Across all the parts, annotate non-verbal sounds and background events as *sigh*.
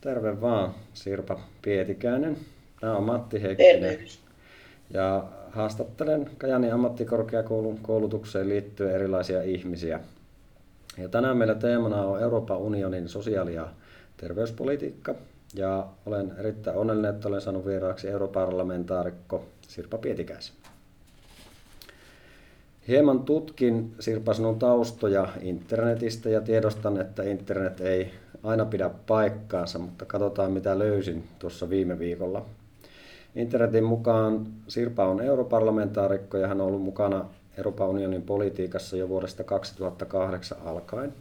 Terve vaan, Sirpa Pietikäinen. Tämä on Matti Heikkinen. Ja haastattelen Kajani ammattikorkeakoulun koulutukseen liittyen erilaisia ihmisiä. Ja tänään meillä teemana on Euroopan unionin sosiaali- ja terveyspolitiikka. Ja olen erittäin onnellinen, että olen saanut vieraaksi europarlamentaarikko Sirpa Pietikäisen. Hieman tutkin Sirpa sinun taustoja internetistä ja tiedostan, että internet ei aina pidä paikkaansa, mutta katsotaan mitä löysin tuossa viime viikolla. Internetin mukaan Sirpa on europarlamentaarikko ja hän on ollut mukana Euroopan unionin politiikassa jo vuodesta 2008 alkaen.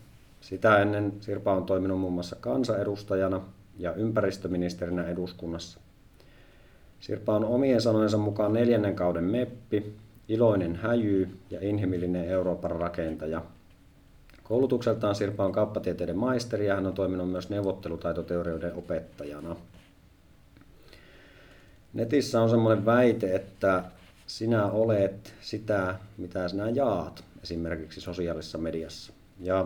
Sitä ennen Sirpa on toiminut muun muassa kansanedustajana ja ympäristöministerinä eduskunnassa. Sirpa on omien sanojensa mukaan neljännen kauden meppi, iloinen häjy ja inhimillinen Euroopan rakentaja – Koulutukseltaan Sirpa on kauppatieteiden maisteri ja hän on toiminut myös neuvottelutaitoteorioiden opettajana. Netissä on semmoinen väite, että sinä olet sitä, mitä sinä jaat esimerkiksi sosiaalisessa mediassa. Ja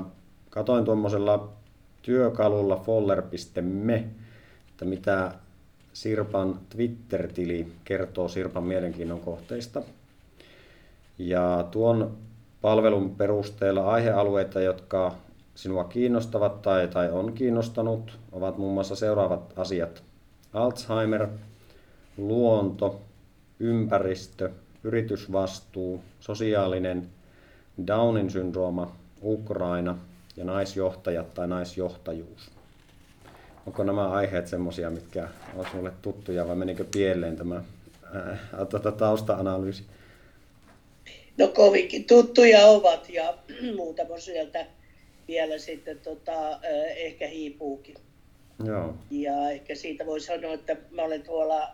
katoin tuommoisella työkalulla foller.me, että mitä Sirpan Twitter-tili kertoo Sirpan mielenkiinnon kohteista. Ja tuon palvelun perusteella aihealueita, jotka sinua kiinnostavat tai, tai on kiinnostanut, ovat muun muassa seuraavat asiat. Alzheimer, luonto, ympäristö, yritysvastuu, sosiaalinen, Downin syndrooma, Ukraina ja naisjohtajat tai naisjohtajuus. Onko nämä aiheet semmoisia, mitkä ovat sinulle tuttuja vai menikö pieleen tämä ää, tuota tausta-analyysi? No kovinkin tuttuja ovat ja *clears throat* muutama sieltä vielä sitten tota, ehkä hiipuukin. Joo. Ja ehkä siitä voi sanoa, että mä olen tuolla ä,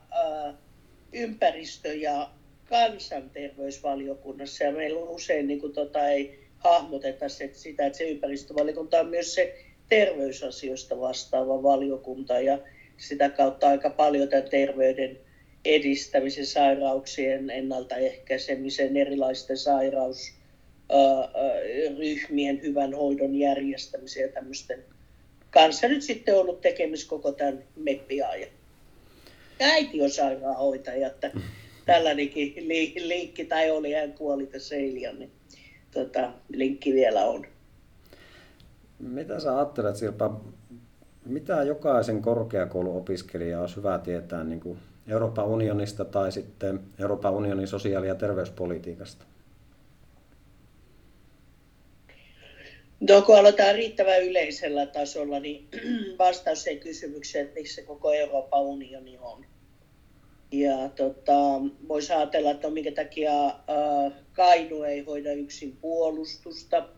ympäristö- ja kansanterveysvaliokunnassa ja meillä on usein niin kuin, tota, ei hahmoteta se, että sitä, että se ympäristövaliokunta on myös se terveysasioista vastaava valiokunta ja sitä kautta aika paljon tämän terveyden edistämisen, sairauksien ennaltaehkäisemisen, erilaisten sairausryhmien hyvän hoidon järjestämisen ja tämmöisten kanssa nyt sitten ollut tekemis koko tämän meppiajan. Äiti on sairaanhoitaja, että tällainenkin linkki, tai oli, hän kuoli tässä eilen, niin tota, linkki vielä on. Mitä sä ajattelet, Sirpa, mitä jokaisen korkeakouluopiskelija olisi hyvä tietää niin kuin Euroopan unionista tai sitten Euroopan unionin sosiaali- ja terveyspolitiikasta? No kun aloitetaan riittävän yleisellä tasolla, niin *clears throat* vastaus siihen kysymykseen, että missä koko Euroopan unioni on. Ja tota, voisi ajatella, että minkä takia äh, Kainu ei hoida yksin puolustusta,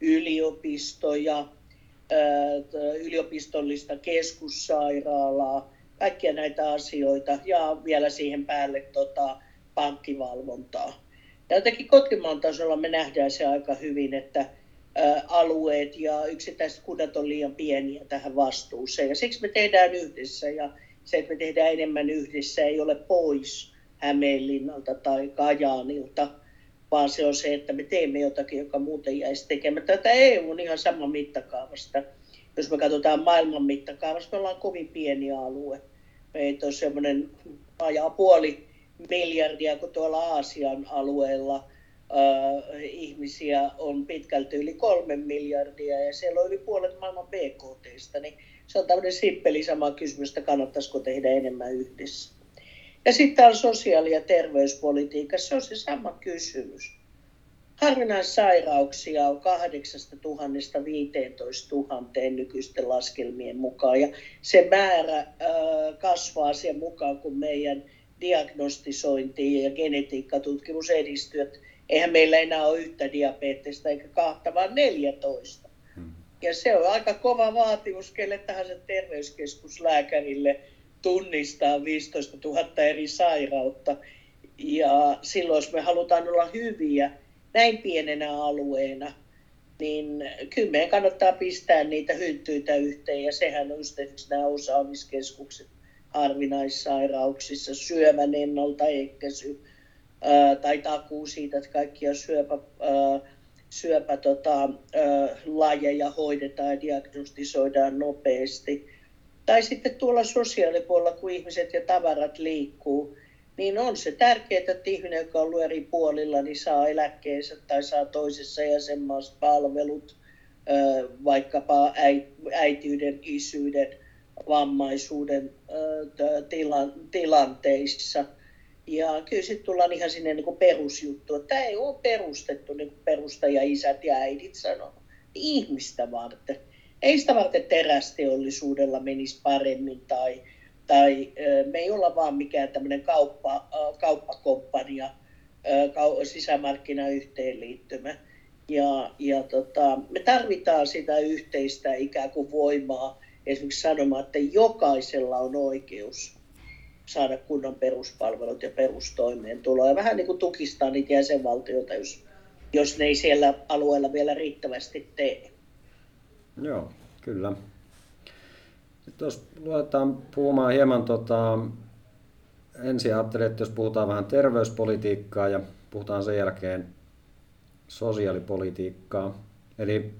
yliopistoja, äh, yliopistollista keskussairaalaa, kaikkia näitä asioita ja vielä siihen päälle tota, pankkivalvontaa. Ja jotenkin Kotimaan tasolla me nähdään se aika hyvin, että alueet ja yksittäiset kunnat on liian pieniä tähän vastuuseen. Ja siksi me tehdään yhdessä ja se, että me tehdään enemmän yhdessä, ei ole pois Hämeenlinnalta tai Kajaanilta, vaan se on se, että me teemme jotakin, joka muuten jäisi tekemättä. Tätä EU on ihan sama mittakaavasta. Jos me katsotaan maailman mittakaavasta, me ollaan kovin pieni alue meitä on semmoinen ajaa puoli miljardia, kun tuolla Aasian alueella äh, ihmisiä on pitkälti yli kolme miljardia ja siellä on yli puolet maailman BKTstä, niin se on tämmöinen simppeli sama kysymys, että kannattaisiko tehdä enemmän yhdessä. Ja sitten on sosiaali- ja terveyspolitiikka, se on se sama kysymys. Harvinaissairauksia on 8000 15 000 nykyisten laskelmien mukaan ja se määrä kasvaa sen mukaan, kun meidän diagnostisointi ja genetiikkatutkimus edistyy. Eihän meillä enää ole yhtä diabetesta eikä kahta, vaan 14. Hmm. Ja se on aika kova vaatimus kelle tahansa terveyskeskuslääkärille tunnistaa 15 000 eri sairautta. Ja silloin, jos me halutaan olla hyviä, näin pienenä alueena, niin kyllä meidän kannattaa pistää niitä hynttyitä yhteen ja sehän on just nämä osaamiskeskukset harvinaissairauksissa, syövän ennaltaehkäisy tai takuu siitä, että kaikkia syöpä, syöpä tota, lajeja hoidetaan ja diagnostisoidaan nopeasti. Tai sitten tuolla sosiaalipuolella, kun ihmiset ja tavarat liikkuu, niin on se tärkeää, että ihminen, joka on ollut eri puolilla, niin saa eläkkeensä tai saa toisessa jäsenmaassa palvelut, vaikkapa äitiyden, isyyden, vammaisuuden tilanteissa. Ja kyllä sitten tullaan ihan sinne niin perusjuttu, että tämä ei ole perustettu, niin kuin perustaja-isät ja äidit sanoo, ihmistä varten. Ei sitä varten terästeollisuudella menisi paremmin tai, tai me ei olla vaan mikään tämmöinen kauppa, kauppakomppania, sisämarkkinayhteenliittymä. Ja, ja tota, me tarvitaan sitä yhteistä ikään kuin voimaa esimerkiksi sanomaan, että jokaisella on oikeus saada kunnon peruspalvelut ja perustoimeentuloa. Ja vähän niin kuin tukistaa niitä jäsenvaltioita, jos, jos ne ei siellä alueella vielä riittävästi tee. Joo, kyllä. Sitten jos luetaan puhumaan hieman, tota, ensin ajattelin, että jos puhutaan vähän terveyspolitiikkaa ja puhutaan sen jälkeen sosiaalipolitiikkaa. Eli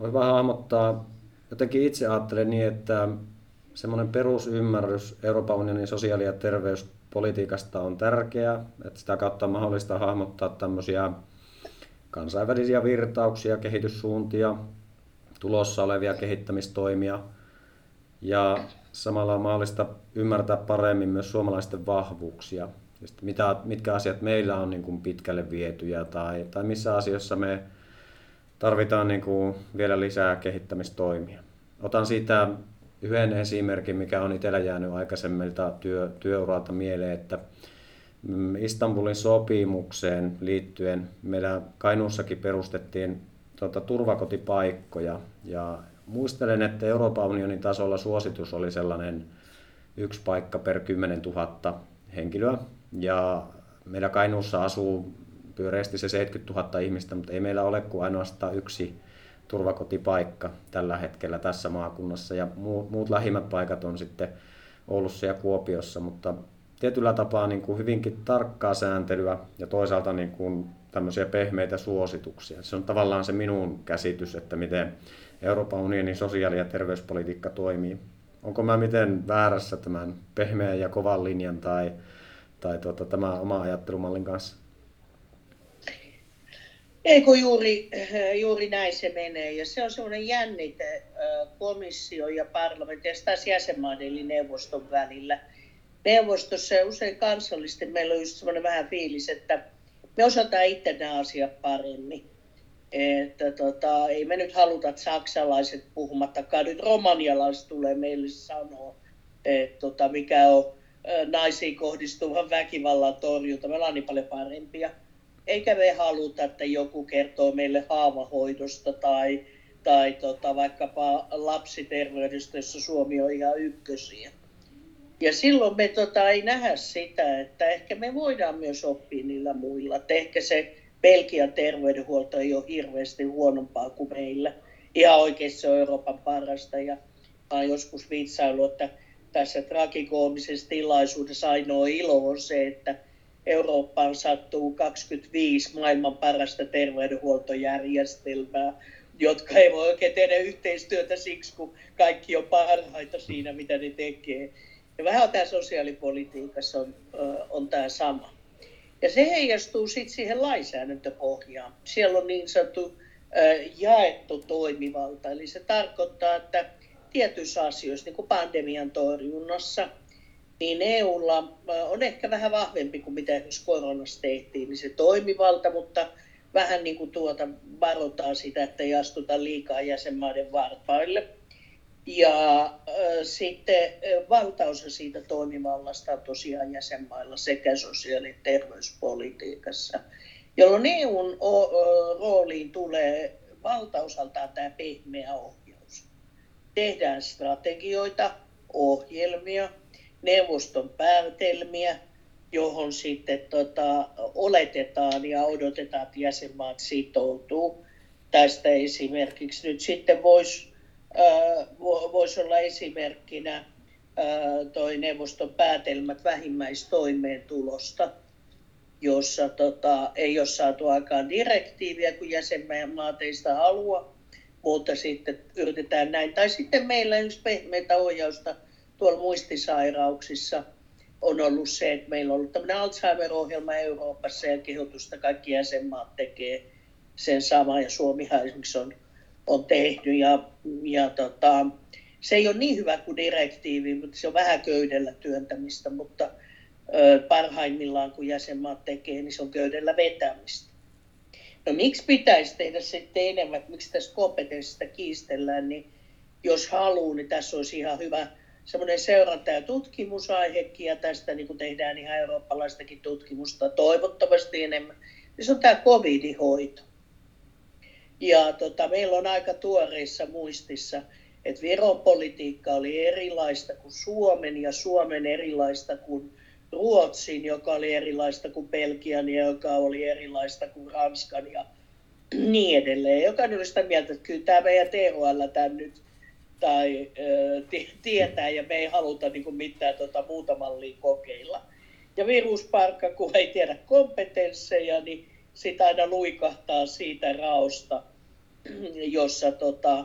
voi vähän hahmottaa, jotenkin itse ajattelen niin, että semmoinen perusymmärrys Euroopan unionin sosiaali- ja terveyspolitiikasta on tärkeää, että sitä kautta on mahdollista hahmottaa tämmöisiä kansainvälisiä virtauksia, kehityssuuntia, tulossa olevia kehittämistoimia ja samalla on mahdollista ymmärtää paremmin myös suomalaisten vahvuuksia. mitä, mitkä asiat meillä on niin kuin pitkälle vietyjä tai, tai missä asioissa me tarvitaan niin kuin vielä lisää kehittämistoimia. Otan siitä yhden esimerkin, mikä on itsellä jäänyt aikaisemmilta työ, työuralta mieleen, että Istanbulin sopimukseen liittyen meillä Kainuussakin perustettiin tuota, turvakotipaikkoja ja muistelen, että Euroopan unionin tasolla suositus oli sellainen yksi paikka per 10 000 henkilöä ja meillä Kainuussa asuu pyöreästi se 70 000 ihmistä, mutta ei meillä ole kuin ainoastaan yksi turvakotipaikka tällä hetkellä tässä maakunnassa ja muut, lähimmät paikat on sitten Oulussa ja Kuopiossa, mutta tietyllä tapaa niin kuin hyvinkin tarkkaa sääntelyä ja toisaalta niin kuin tämmöisiä pehmeitä suosituksia. Se on tavallaan se minun käsitys, että miten Euroopan unionin sosiaali- ja terveyspolitiikka toimii. Onko mä miten väärässä tämän pehmeän ja kovan linjan tai, tai tuota, tämä oma ajattelumallin kanssa? Eikö juuri, juuri näin se menee. Ja se on semmoinen jännite komissio ja parlamentti ja taas jäsenmaiden eli neuvoston välillä. Neuvostossa ja usein kansallisesti meillä on just semmoinen vähän fiilis, että me osataan itse nämä asiat paremmin. Että tota, ei me nyt haluta, että saksalaiset puhumattakaan nyt romanialaiset tulee meille sanoa, että tota, mikä on naisiin kohdistuvan väkivallan torjunta. Me ollaan niin paljon parempia eikä me haluta, että joku kertoo meille haavahoidosta tai, tai tota, vaikkapa lapsiterveydestä, jossa Suomi on ihan ykkösiä. Ja silloin me tota, ei nähdä sitä, että ehkä me voidaan myös oppia niillä muilla. Että ehkä se Belgian terveydenhuolto ei ole hirveästi huonompaa kuin meillä. Ihan oikeasti se on Euroopan parasta. Ja olen joskus vitsailu, että tässä tragikoomisessa tilaisuudessa ainoa ilo on se, että Eurooppaan sattuu 25 maailman parasta terveydenhuoltojärjestelmää, jotka ei voi oikein tehdä yhteistyötä siksi, kun kaikki on parhaita siinä, mitä ne tekee. Ja vähän tämä sosiaalipolitiikassa on, on tämä sama. Ja se heijastuu sitten siihen lainsäädäntöpohjaan. Siellä on niin sanottu jaettu toimivalta, eli se tarkoittaa, että tietyissä asioissa, niin kuin pandemian torjunnassa, niin EUlla äh, on ehkä vähän vahvempi kuin mitä esimerkiksi koronassa tehtiin, niin se toimivalta, mutta vähän niin kuin tuota varotaan sitä, että ei astuta liikaa jäsenmaiden varpaille. Ja äh, sitten äh, valtaosa siitä toimivallasta on tosiaan jäsenmailla sekä sosiaali- ja terveyspolitiikassa, jolloin EUn rooliin tulee valtaosaltaan tämä pehmeä ohjaus. Tehdään strategioita, ohjelmia, neuvoston päätelmiä, johon sitten tota, oletetaan ja odotetaan, että jäsenmaat sitoutuu. Tästä esimerkiksi nyt sitten voisi vois olla esimerkkinä toi neuvoston päätelmät vähimmäistoimeentulosta, jossa tota, ei ole saatu aikaan direktiiviä, kun jäsenmaat ei sitä halua, mutta sitten yritetään näin. Tai sitten meillä esimerkiksi pehmeitä ohjausta tuolla muistisairauksissa on ollut se, että meillä on ollut tämmöinen Alzheimer-ohjelma Euroopassa ja kehotusta kaikki jäsenmaat tekee sen sama ja Suomihan esimerkiksi on, on tehnyt. Ja, ja tota, se ei ole niin hyvä kuin direktiivi, mutta se on vähän köydellä työntämistä, mutta ö, parhaimmillaan kun jäsenmaat tekee, niin se on köydellä vetämistä. No miksi pitäisi tehdä sitten enemmän, miksi tästä kompetenssista kiistellään, niin jos haluaa, niin tässä olisi ihan hyvä semmoinen seuranta- ja tutkimusaihekin, ja tästä niin kuin tehdään ihan eurooppalaistakin tutkimusta toivottavasti enemmän, niin se on tämä covid-hoito. Ja tota, meillä on aika tuoreissa muistissa, että Viron politiikka oli erilaista kuin Suomen ja Suomen erilaista kuin Ruotsin, joka oli erilaista kuin Belgian ja joka oli erilaista kuin Ranskan ja *clears throat* niin edelleen. Jokainen oli sitä mieltä, että kyllä tämä meidän THL tämän nyt tai äh, tietää ja me ei haluta niin kuin mitään tota, muuta mallia kokeilla. Ja virusparkka, kun ei tiedä kompetensseja, niin sitä aina luikahtaa siitä raosta, jossa tota,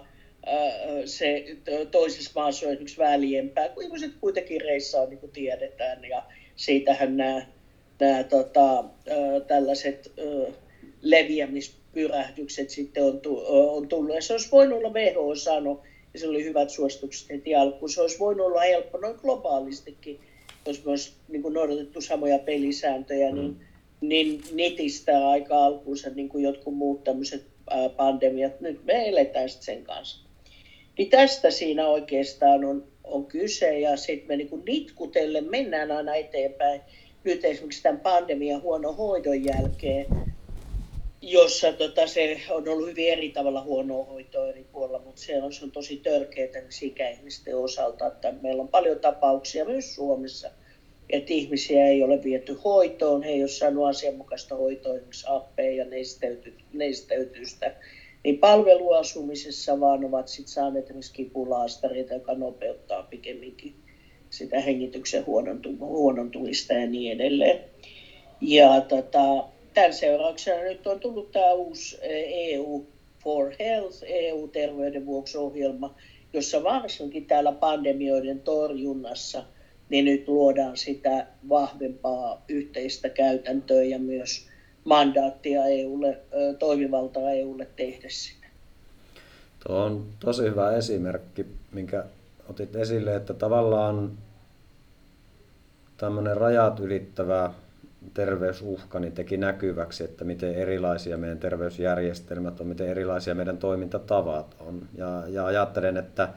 se toisessa maassa on esimerkiksi väljempää, kun ihmiset kuitenkin reissaa, niin kuin tiedetään, ja siitähän nämä, nämä tota, tällaiset leviämispyrähdykset sitten on, on tullut. Ja se olisi voinut olla WHO sano, ja se oli hyvät suositukset heti alkuun. Se olisi voinut olla helppo noin globaalistikin, jos me olisi niin kuin noudatettu samoja pelisääntöjä, niin, mm. niin nitistää aika alkuunsa niin kuin jotkut muut tämmöiset pandemiat. Nyt me eletään sitten sen kanssa. Niin tästä siinä oikeastaan on, on kyse ja sitten me niin nitkutellen mennään aina eteenpäin. Nyt esimerkiksi tämän pandemian huono hoidon jälkeen, jossa tota, se on ollut hyvin eri tavalla huonoa hoitoa eri puolilla, mutta se on, se on tosi törkeää ikäihmisten osalta, että meillä on paljon tapauksia myös Suomessa, että ihmisiä ei ole viety hoitoon, he ei ole saanut asianmukaista hoitoa, esimerkiksi appeja ja neisteytystä niin palveluasumisessa vaan ovat sit saaneet esimerkiksi kipulaastareita, joka nopeuttaa pikemminkin sitä hengityksen huonontumista ja niin edelleen. Ja tota, tämän seurauksena nyt on tullut tämä uusi EU eh, e for Health, EU-terveyden vuoksi ohjelma, jossa varsinkin täällä pandemioiden torjunnassa niin nyt luodaan sitä vahvempaa yhteistä käytäntöä ja myös mandaattia EUlle, toimivaltaa EUlle tehdä sitä. Tuo on tosi hyvä esimerkki, minkä otit esille, että tavallaan tämmöinen rajat ylittävä terveysuhka niin teki näkyväksi, että miten erilaisia meidän terveysjärjestelmät on, miten erilaisia meidän toimintatavat on. Ja, ja ajattelen, että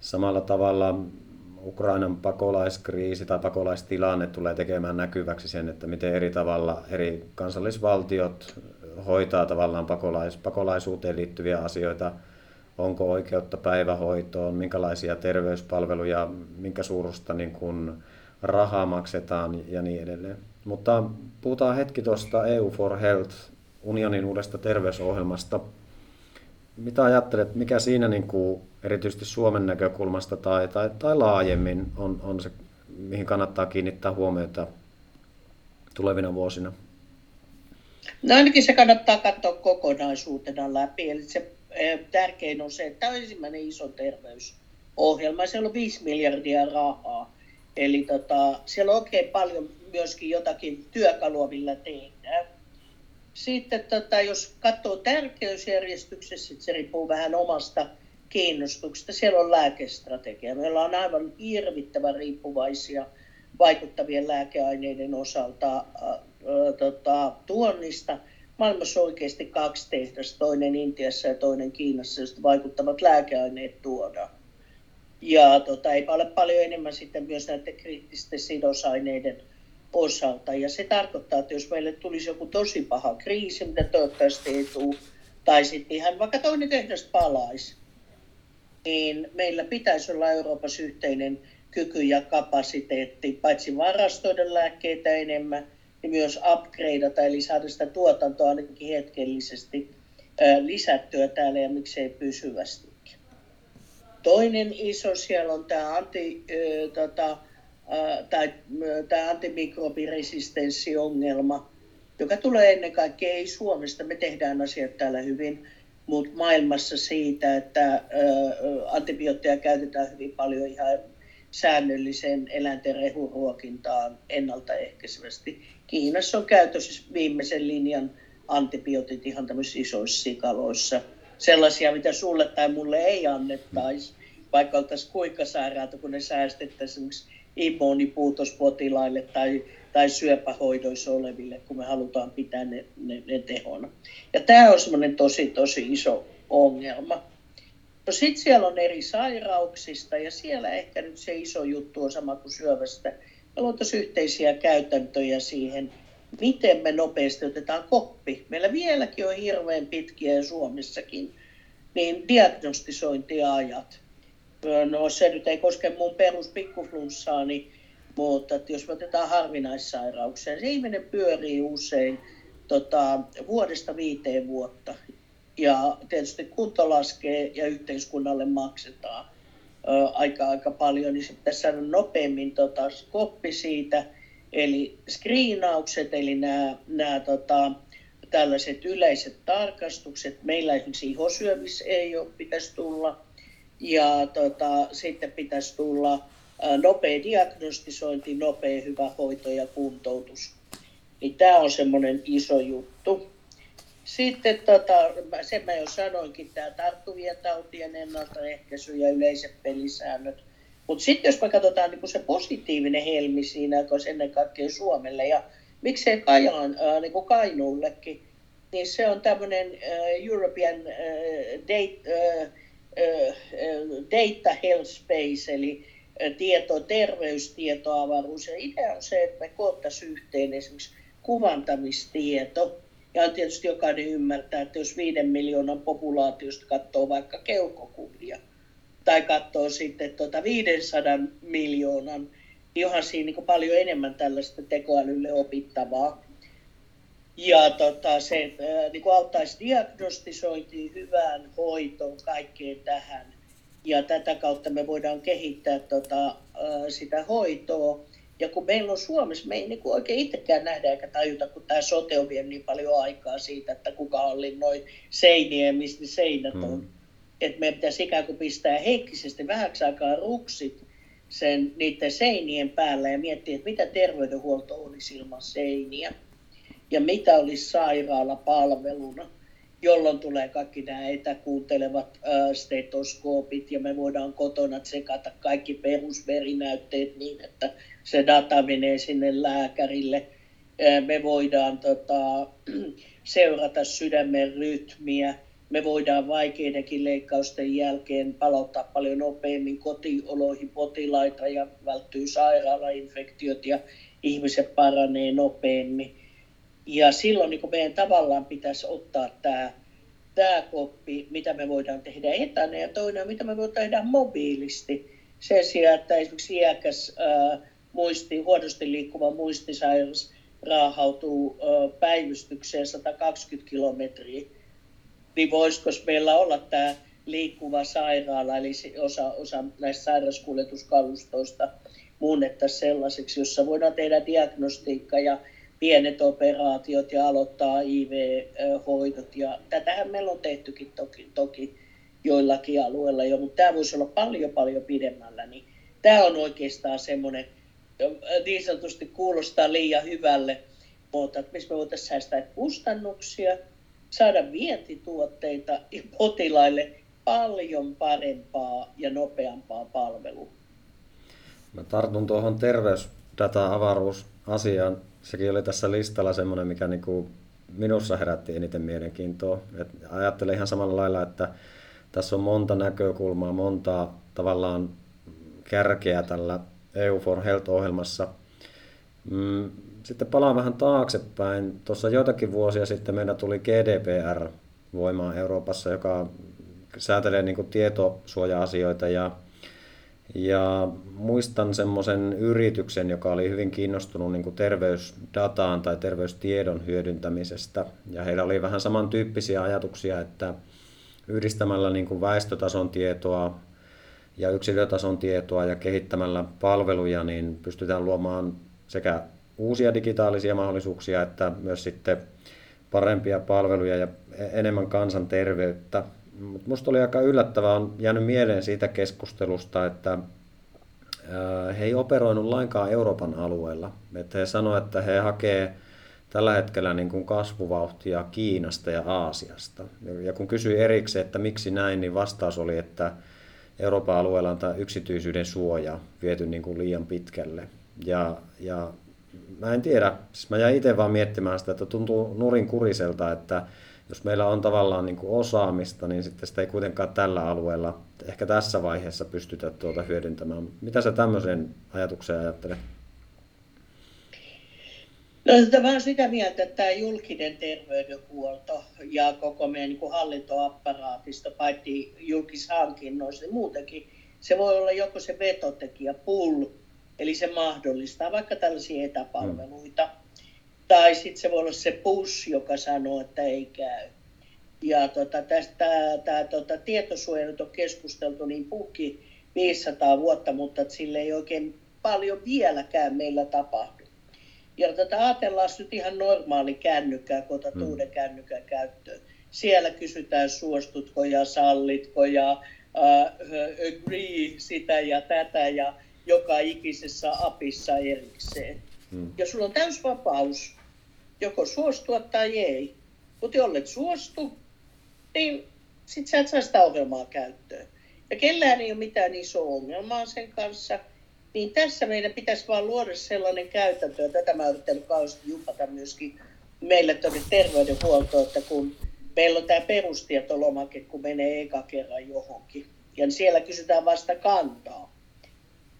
samalla tavalla Ukrainan pakolaiskriisi tai pakolaistilanne tulee tekemään näkyväksi sen, että miten eri tavalla eri kansallisvaltiot hoitaa tavallaan pakolais, pakolaisuuteen liittyviä asioita, onko oikeutta päivähoitoon, minkälaisia terveyspalveluja, minkä suurusta niin kuin rahaa maksetaan ja niin edelleen. Mutta puhutaan hetki tuosta EU for Health, unionin uudesta terveysohjelmasta. Mitä ajattelet, mikä siinä niin kuin erityisesti Suomen näkökulmasta tai, tai, tai laajemmin on, on se, mihin kannattaa kiinnittää huomiota tulevina vuosina? No ainakin se kannattaa katsoa kokonaisuutena läpi. Eli se e, tärkein on se, että tämä on ensimmäinen iso terveysohjelma. Siellä on 5 miljardia rahaa. Eli tota, siellä on oikein paljon myöskin jotakin työkalua, millä tehdään. Sitten tota, jos katsoo tärkeysjärjestyksessä, se riippuu vähän omasta kiinnostuksesta. Siellä on lääkestrategia. Meillä on aivan hirvittävän riippuvaisia vaikuttavien lääkeaineiden osalta ää, tota, tuonnista. Maailmassa on oikeasti kaksi tehdasta, toinen Intiassa ja toinen Kiinassa, josta vaikuttavat lääkeaineet tuodaan. Ja tota, ei ole paljon enemmän sitten myös näiden kriittisten sidosaineiden osalta. Ja se tarkoittaa, että jos meille tulisi joku tosi paha kriisi, mitä toivottavasti ei tule, tai sitten ihan vaikka toinen tehdas palaisi, niin meillä pitäisi olla Euroopassa yhteinen kyky ja kapasiteetti, paitsi varastoida lääkkeitä enemmän, niin myös upgradeata, eli saada sitä tuotantoa ainakin hetkellisesti lisättyä täällä ja miksei pysyvästikin. Toinen iso siellä on tämä anti, tota, tai tämä antimikrobiresistenssiongelma, joka tulee ennen kaikkea ei Suomesta. Me tehdään asiat täällä hyvin, mutta maailmassa siitä, että antibiootteja käytetään hyvin paljon ihan säännölliseen eläinten rehuruokintaan ennaltaehkäisevästi. Kiinassa on käytössä viimeisen linjan antibiootit ihan tämmöisissä isoissa sikaloissa. Sellaisia, mitä sulle tai mulle ei annettaisi, vaikka oltaisiin kuinka sairaata, kun ne säästettäisiin esimerkiksi immuunipuutospotilaille tai, tai syöpähoidoissa oleville, kun me halutaan pitää ne, ne, ne tehona. Ja tämä on semmoinen tosi, tosi iso ongelma. No sitten siellä on eri sairauksista ja siellä ehkä nyt se iso juttu on sama kuin syövästä. Me luotaisiin yhteisiä käytäntöjä siihen, miten me nopeasti otetaan koppi. Meillä vieläkin on hirveän pitkiä ja Suomessakin, niin diagnostisointiajat. No se nyt ei koske mun peruspikkuflunssaani, mutta että jos me otetaan harvinaissairauksia, niin se ihminen pyörii usein tota, vuodesta viiteen vuotta. Ja tietysti kunto laskee ja yhteiskunnalle maksetaan ö, aika, aika paljon, niin se pitäisi saada nopeammin tota, koppi siitä. Eli screenaukset, eli nämä, nämä tota, tällaiset yleiset tarkastukset. Meillä esimerkiksi ihosyövissä ei ole, pitäisi tulla. Ja tota, sitten pitäisi tulla nopea diagnostisointi, nopea hyvä hoito ja kuntoutus. Niin tämä on semmoinen iso juttu. Sitten tota, sen mä jo sanoinkin, tämä tarttuvien tautien ennaltaehkäisy ja yleiset pelisäännöt. Mutta sitten jos me katsotaan niin se positiivinen helmi siinä, joka on ennen kaikkea Suomelle ja miksei Kajaan, äh, niin kuin Kainuullekin, niin se on tämmöinen äh, European äh, date, äh, äh, data health space, eli tieto, terveystietoavaruus. Ja idea on se, että me koottaisiin yhteen esimerkiksi kuvantamistieto, ja tietysti jokainen ymmärtää, että jos viiden miljoonan populaatiosta katsoo vaikka keukokuvia, tai katsoo sitten tuota 500 miljoonan, niin onhan siinä niin paljon enemmän tällaista tekoälylle opittavaa. Ja tota, se niin kuin auttaisi diagnostisointiin, hyvään hoitoon, kaikkeen tähän. Ja tätä kautta me voidaan kehittää tota, sitä hoitoa ja kun meillä on Suomessa, me ei niin kuin oikein itsekään nähdä eikä tajuta, kun tämä sote on vienyt niin paljon aikaa siitä, että kuka hallinnoi seiniä ja mistä seinät on. Mm. Että meidän pitäisi ikään kuin pistää heikkisesti vähäksi aikaa ruksit sen, niiden seinien päällä ja miettiä, että mitä terveydenhuolto olisi ilman seiniä ja mitä olisi sairaala palveluna, jolloin tulee kaikki nämä etäkuuntelevat äh, stetoskoopit ja me voidaan kotona tsekata kaikki perusverinäytteet niin, että se data menee sinne lääkärille. Me voidaan tota, *clears throat* seurata sydämen rytmiä. Me voidaan vaikeidenkin leikkausten jälkeen palauttaa paljon nopeammin kotioloihin potilaita ja välttyy sairaalainfektiot ja ihmiset paranee nopeammin. Ja silloin niin meidän tavallaan pitäisi ottaa tämä tämä koppi, mitä me voidaan tehdä etänä ja toinen, mitä me voidaan tehdä mobiilisti. Sen sijaan, että esimerkiksi iäkäs ää, muisti, huonosti liikkuva muistisairas raahautuu päivystykseen 120 kilometriä, niin voisiko meillä olla tämä liikkuva sairaala, eli osa, osa näistä sairauskuljetuskalustoista muunnettaisiin sellaiseksi, jossa voidaan tehdä diagnostiikka ja pienet operaatiot ja aloittaa IV-hoidot. Ja tätähän meillä on tehtykin toki, toki joillakin alueilla jo, mutta tämä voisi olla paljon paljon pidemmällä. Niin tämä on oikeastaan semmoinen niin sanotusti kuulostaa liian hyvälle, mutta missä me voitaisiin säästää kustannuksia, saada vientituotteita *laughs* ja potilaille paljon parempaa ja nopeampaa palvelua. Mä tartun tuohon terveysdata-avaruusasiaan. Sekin oli tässä listalla semmoinen, mikä niinku minussa herätti eniten mielenkiintoa. Et ajattelen ihan samalla lailla, että tässä on monta näkökulmaa, monta tavallaan kärkeä tällä EU for Health-ohjelmassa. Sitten palaan vähän taaksepäin. Tuossa joitakin vuosia sitten meillä tuli GDPR voimaan Euroopassa, joka säätelee niin tietosuoja-asioita ja ja muistan semmoisen yrityksen, joka oli hyvin kiinnostunut niin terveysdataan tai terveystiedon hyödyntämisestä. Ja heillä oli vähän samantyyppisiä ajatuksia, että yhdistämällä niin väestötason tietoa ja yksilötason tietoa ja kehittämällä palveluja, niin pystytään luomaan sekä uusia digitaalisia mahdollisuuksia että myös sitten parempia palveluja ja e-, enemmän kansanterveyttä. Mutta minusta oli aika yllättävää, on jäänyt mieleen siitä keskustelusta, että he ei operoinut lainkaan Euroopan alueella. Että he sanoivat, että he hakee tällä hetkellä niin kuin kasvuvauhtia Kiinasta ja Aasiasta. Ja kun kysyi erikseen, että miksi näin, niin vastaus oli, että Euroopan alueella on tämä yksityisyyden suoja viety niin kuin liian pitkälle. Ja, ja mä en tiedä, siis mä jäin itse vaan miettimään sitä, että tuntuu nurin kuriselta, että jos meillä on tavallaan niin kuin osaamista, niin sitten sitä ei kuitenkaan tällä alueella ehkä tässä vaiheessa pystytä tuota hyödyntämään. Mitä sä tämmöisen ajatuksen ajattelet? No, mä olen sitä mieltä, että tämä julkinen terveydenhuolto ja koko meidän niin kuin hallintoapparaatista, paitsi julkishankinnoista, niin muutenkin, se voi olla joko se vetotekijä, pull, eli se mahdollistaa vaikka tällaisia etäpalveluita, mm. tai sitten se voi olla se push, joka sanoo, että ei käy. Ja tota, tästä tämä tota, tietosuojelu on keskusteltu niin puhki 500 vuotta, mutta sille ei oikein paljon vieläkään meillä tapahdu. Ja tätä ajatellaan nyt ihan normaali kännykkää, kun otat mm. uuden kännykän käyttöön. Siellä kysytään suostutko ja sallitko ja uh, agree sitä ja tätä ja joka ikisessä apissa erikseen. Mm. Ja sulla on vapaus joko suostua tai ei. Mutta jollet suostu, niin sit sä et saa sitä ohjelmaa käyttöön. Ja kellään ei ole mitään isoa ongelmaa sen kanssa – niin tässä meidän pitäisi vaan luoda sellainen käytäntö, ja tätä mä yrittänyt kauheasti jupata myöskin meille tuonne terveydenhuoltoon, että kun meillä on tämä perustietolomake, kun menee eka kerran johonkin, ja siellä kysytään vasta kantaa,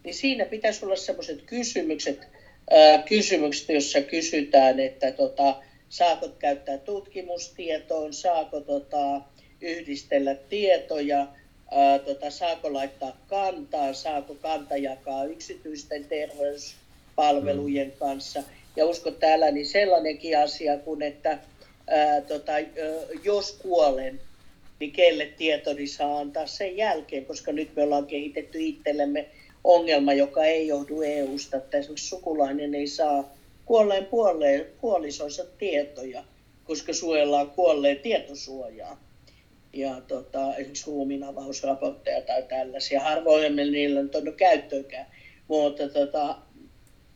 niin siinä pitäisi olla sellaiset kysymykset, ää, kysymykset, jossa kysytään, että tota, saako käyttää tutkimustietoon, saako tota, yhdistellä tietoja, ää, tota, saako laittaa kantaa, saako kanta jakaa yksityisten terveyspalvelujen mm. kanssa. Ja uskon täällä niin sellainenkin asia kuin, että ää, tota, jos kuolen, niin kelle tietoni saa antaa sen jälkeen, koska nyt me ollaan kehitetty itsellemme ongelma, joka ei johdu EU-sta, että esimerkiksi sukulainen ei saa kuolleen puoleen, puolisonsa tietoja, koska suojellaan kuolleen tietosuojaa ja tota, esimerkiksi ruumiinavausraportteja tai tällaisia. Harvoin niillä on tuonut käyttöönkään. Mutta tota,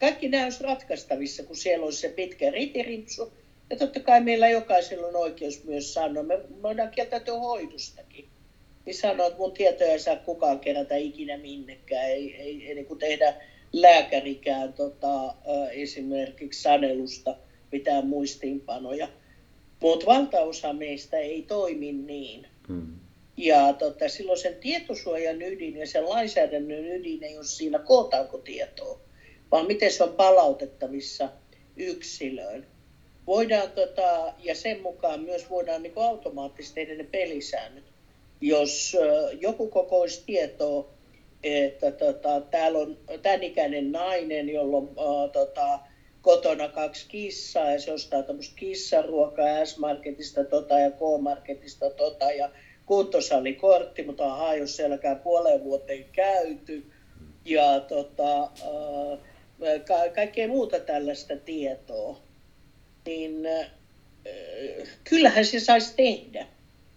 kaikki nämä olisi ratkaistavissa, kun siellä olisi se pitkä ritirimpsu. Ja totta kai meillä jokaisella on oikeus myös sanoa, me voidaan kieltäytyä hoidustakin. Niin sanoa, että mun tietoja ei saa kukaan kerätä ikinä minnekään, ei, ei, ei niin kuin tehdä lääkärikään tota, esimerkiksi sanelusta mitään muistiinpanoja mutta valtaosa meistä ei toimi niin. Hmm. Ja tota, silloin sen tietosuojan ydin ja sen lainsäädännön ydin ei ole siinä, kootaanko tietoa, vaan miten se on palautettavissa yksilöön. Voidaan, tota, ja sen mukaan myös voidaan niin automaattisesti tehdä ne pelisäännöt. Jos joku kokoisi tietoa, että tota, täällä on tämän ikäinen nainen, jolla on äh, tota, kotona kaksi kissaa ja se ostaa tämmöistä kissaruokaa S-Marketista tota ja K-Marketista tota ja kuntosalikortti, mutta ahaa, jos sielläkään puoleen vuoteen käyty ja tota, äh, ka- kaikkea muuta tällaista tietoa, niin äh, kyllähän se saisi tehdä.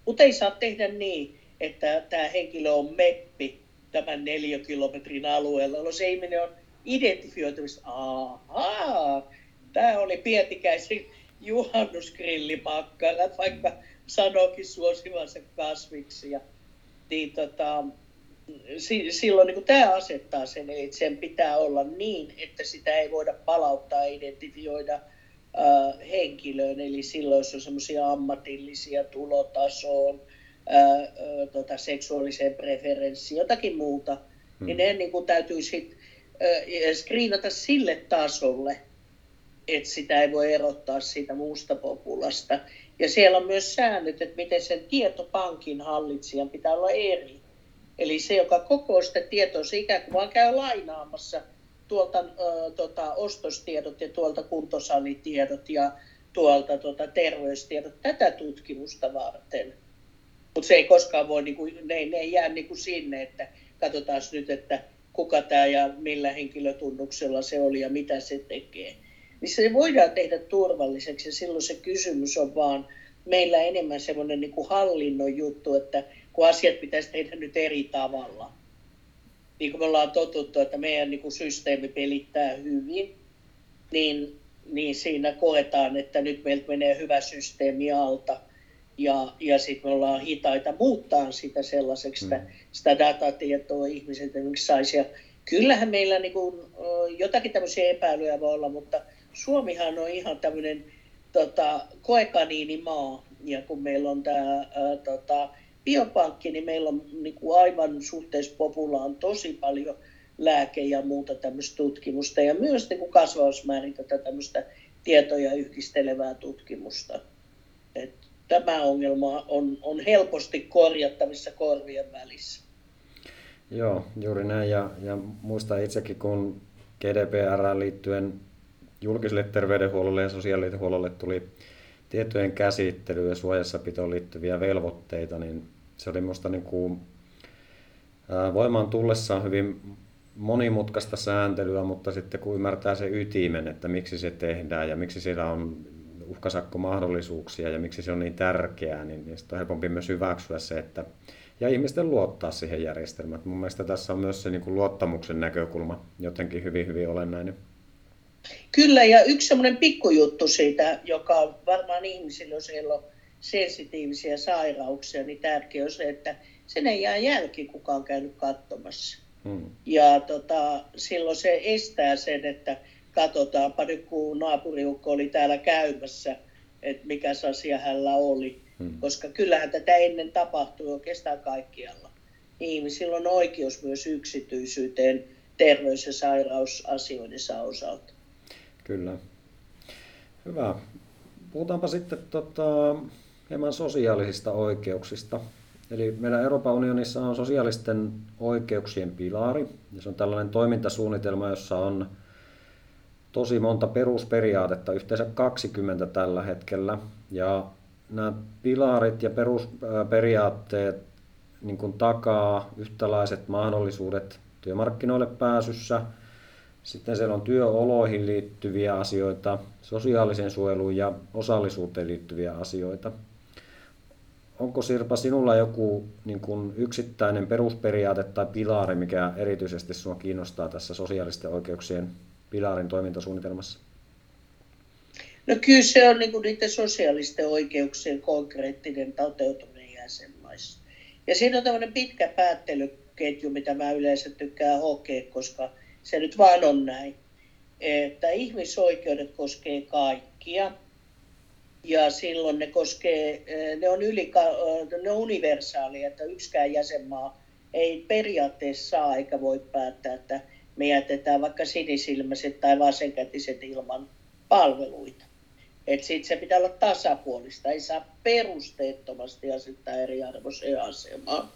Mutta ei saa tehdä niin, että tämä henkilö on meppi tämän kilometrin alueella. No se ihminen on identifioitumista. Ahaa, tämä oli Pietikäisen juhannusgrillimakkarat, vaikka sanoikin suosivansa kasviksi. Ja, niin tota, silloin niin tämä asettaa sen, eli sen pitää olla niin, että sitä ei voida palauttaa identifioida henkilöön, eli silloin jos on semmoisia ammatillisia tulotasoon, äh, tota, seksuaaliseen preferenssiin, jotakin muuta, hmm. niin ne niin kuin täytyy sitten skriinata sille tasolle, että sitä ei voi erottaa siitä muusta populasta. Ja siellä on myös säännöt, että miten sen tietopankin hallitsijan pitää olla eri. Eli se, joka koko sitä tietoa, se ikään kuin vaan käy lainaamassa tuolta ö, tota, ostostiedot ja tuolta kuntosalitiedot ja tuolta tota, terveystiedot tätä tutkimusta varten. Mutta se ei koskaan voi, niinku, ne, ne ei jää niinku sinne, että katsotaan nyt, että kuka tämä ja millä henkilötunnuksella se oli ja mitä se tekee. niin se voidaan tehdä turvalliseksi ja silloin se kysymys on vaan meillä enemmän semmoinen niin kuin hallinnon juttu, että kun asiat pitäisi tehdä nyt eri tavalla. Niin kuin me ollaan totuttu, että meidän niin kuin systeemi pelittää hyvin, niin, niin siinä koetaan, että nyt meiltä menee hyvä systeemi alta ja, ja sitten me ollaan hitaita muuttaa sitä sellaiseksi, mm. sitä, sitä datatietoa ihmiset esimerkiksi saisi. Ja kyllähän meillä niin kuin, jotakin tämmöisiä epäilyjä voi olla, mutta Suomihan on ihan tämmöinen tota, koekaniinimaa, ja kun meillä on tämä tota, biopankki, niin meillä on niin kuin aivan suhteessa populaan tosi paljon lääke- ja muuta tämmöistä tutkimusta, ja myös niin kuin kasvausmäärin tätä tämmöistä tietoja yhdistelevää tutkimusta. Tämä ongelma on, on helposti korjattavissa korvien välissä. Joo, juuri näin. Ja, ja muistan itsekin, kun GDPR liittyen julkiselle terveydenhuollolle ja sosiaalihuollolle tuli tietojen käsittelyyn ja suojassapitoon liittyviä velvoitteita, niin se oli minusta niin kuin, voimaan tullessaan hyvin monimutkaista sääntelyä, mutta sitten kun ymmärtää se ytimen, että miksi se tehdään ja miksi siellä on uhkasakkomahdollisuuksia ja miksi se on niin tärkeää, niin, niin sitten on helpompi myös hyväksyä se, että ja ihmisten luottaa siihen järjestelmään. Mun mielestä tässä on myös se niin kuin luottamuksen näkökulma jotenkin hyvin, hyvin olennainen. Kyllä, ja yksi semmoinen pikkujuttu siitä, joka on varmaan ihmisillä, jos heillä on sensitiivisiä sairauksia, niin tärkeä on se, että sen ei jää jälki, kuka on käynyt katsomassa. Hmm. Ja tota, silloin se estää sen, että katsotaanpa nyt, kun naapuriukko oli täällä käymässä, että mikä asia hänellä oli. Hmm. Koska kyllähän tätä ennen tapahtui oikeastaan kaikkialla. Ihmisillä on oikeus myös yksityisyyteen terveys- ja sairausasioidensa osalta. Kyllä. Hyvä. Puhutaanpa sitten tota, hieman sosiaalisista oikeuksista. Eli meillä Euroopan unionissa on sosiaalisten oikeuksien pilari, ja se on tällainen toimintasuunnitelma, jossa on tosi monta perusperiaatetta, yhteensä 20 tällä hetkellä. Ja nämä pilarit ja perusperiaatteet niin kuin takaa yhtälaiset mahdollisuudet työmarkkinoille pääsyssä – sitten siellä on työoloihin liittyviä asioita, sosiaaliseen suojeluun ja osallisuuteen liittyviä asioita. Onko Sirpa sinulla joku niin kuin yksittäinen perusperiaate tai pilari, mikä erityisesti sinua kiinnostaa tässä sosiaalisten oikeuksien pilarin toimintasuunnitelmassa? No kyllä se on niin niiden sosiaalisten oikeuksien konkreettinen toteutuminen jäsenmaissa. Ja siinä on tämmöinen pitkä päättelyketju, mitä mä yleensä tykkään hokea, koska – se nyt vaan on näin, että ihmisoikeudet koskee kaikkia ja silloin ne koskee, ne on, yli, ne on universaalia, että yksikään jäsenmaa ei periaatteessa saa eikä voi päättää, että me jätetään vaikka sinisilmäiset tai vasenkätiset ilman palveluita. Että sitten se pitää olla tasapuolista, ei saa perusteettomasti asettaa eriarvoiseen asemaan.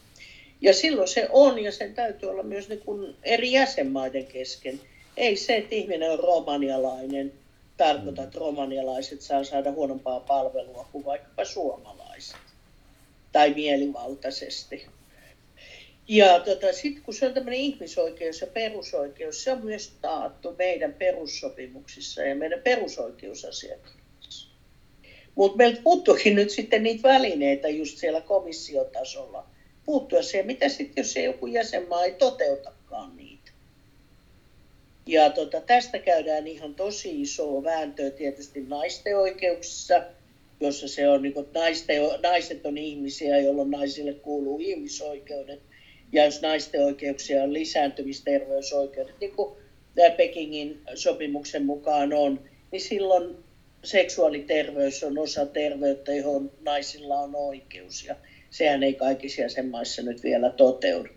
Ja silloin se on, ja sen täytyy olla myös niin kuin eri jäsenmaiden kesken. Ei se, että ihminen on romanialainen, tarkoita, että romanialaiset saa saada huonompaa palvelua kuin vaikkapa suomalaiset. Tai mielivaltaisesti. Ja tota, sitten kun se on tämmöinen ihmisoikeus ja perusoikeus, se on myös taattu meidän perussopimuksissa ja meidän perusoikeusasiakirjoissa. Mutta meiltä puuttuukin nyt sitten niitä välineitä just siellä komissiotasolla – puuttua siihen, mitä sitten, jos se joku jäsenmaa ei toteutakaan niitä. Ja tota, tästä käydään ihan tosi iso vääntöä tietysti naisten oikeuksissa, jossa se on, niin naisten, naiset on ihmisiä, jolloin naisille kuuluu ihmisoikeudet. Ja jos naisten oikeuksia on lisääntymisterveysoikeudet, niin kuin Pekingin sopimuksen mukaan on, niin silloin seksuaaliterveys on osa terveyttä, johon naisilla on oikeus. Ja sehän ei kaikissa jäsenmaissa nyt vielä toteudu.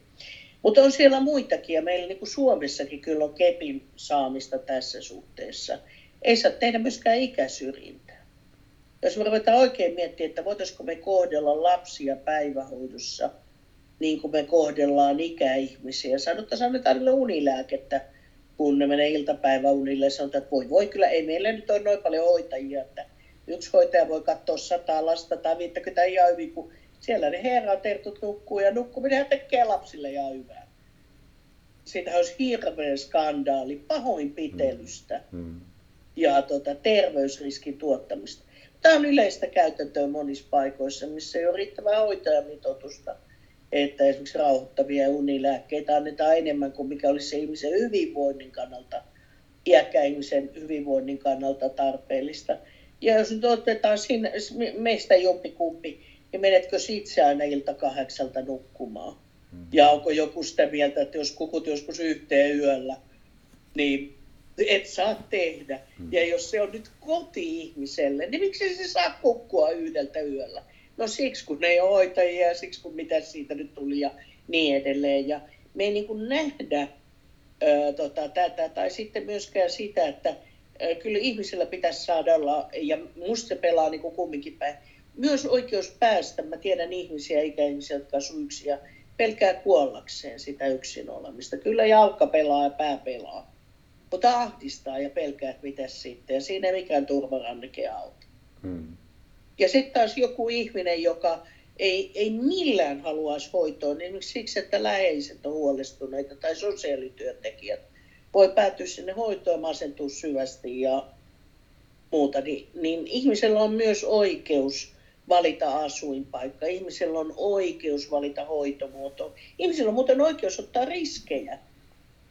Mutta on siellä muitakin ja meillä niin kuin Suomessakin kyllä on kepin saamista tässä suhteessa. Ei saa tehdä myöskään ikäsyrjintää. Jos me ruvetaan oikein miettimään, että voitaisiko me kohdella lapsia päivähoidossa niin kuin me kohdellaan ikäihmisiä. Sanotaan, annetaan niille unilääkettä, kun ne menee iltapäiväunille sanotaan, että voi voi kyllä, ei meillä nyt ole noin paljon hoitajia, että yksi hoitaja voi katsoa sata lasta tai 50 ihan hyvin, kun siellä ne herratertut nukkuu ja nukkuminen tekee lapsille ja hyvää. Siitä olisi hirveä skandaali pahoinpitelystä. Mm. Mm. ja tota, terveysriskin tuottamista. Tämä on yleistä käytäntöä monissa paikoissa, missä ei ole riittävää hoitajamitoitusta, että esimerkiksi rauhoittavia unilääkkeitä annetaan enemmän kuin mikä olisi se ihmisen hyvinvoinnin kannalta, iäkkään ihmisen hyvinvoinnin kannalta tarpeellista. Ja jos nyt otetaan sinne, meistä jompikumpi, niin menetkö itse aina ilta kahdeksalta nukkumaan? Mm. Ja onko joku sitä mieltä, että jos kukut joskus yhteen yöllä, niin et saa tehdä. Mm. Ja jos se on nyt koti-ihmiselle, niin miksi se saa kukkua yhdeltä yöllä? No siksi, kun ne ei ole hoitajia ja siksi, kun mitä siitä nyt tuli ja niin edelleen. Ja me ei niin kuin nähdä ö, tota, tätä, tai sitten myöskään sitä, että ö, kyllä ihmisellä pitäisi saada olla, ja musta se pelaa niin kuin kumminkin päin, myös oikeus päästä. Mä tiedän ihmisiä, ikäihmisiä, jotka asuu yksin ja pelkää kuollakseen sitä yksin olemista. Kyllä jalka pelaa ja pää pelaa mutta ahdistaa ja pelkää, että mitä sitten. Ja siinä ei mikään turvaranneke auta. Hmm. Ja sitten taas joku ihminen, joka ei, ei millään haluaisi hoitoa, niin siksi, että läheiset on huolestuneita tai sosiaalityöntekijät voi päätyä sinne hoitoon masentua syvästi ja muuta, niin, niin ihmisellä on myös oikeus valita asuinpaikka. Ihmisellä on oikeus valita hoitomuoto. Ihmisellä on muuten oikeus ottaa riskejä.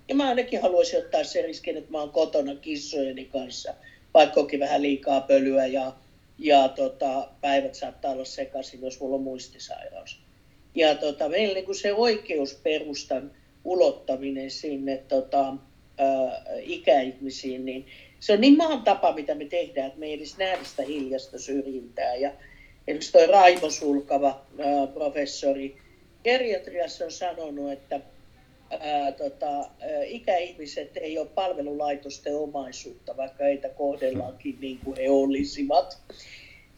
Ja mä ainakin haluaisin ottaa sen riskin, että mä oon kotona kissojeni kanssa, vaikka onkin vähän liikaa pölyä ja, ja tota, päivät saattaa olla sekaisin, jos mulla on muistisairaus. Ja tota, meillä niin se oikeusperustan ulottaminen sinne tota, ää, ikäihmisiin, niin se on niin maan tapa, mitä me tehdään, että me ei edes nähdä sitä hiljasta syrjintää. Ja esimerkiksi tuo Raimo Sulkava, ää, professori geriatriassa on sanonut, että ää, tota, ikäihmiset ei ole palvelulaitosten omaisuutta, vaikka heitä kohdellaankin niin kuin he olisivat,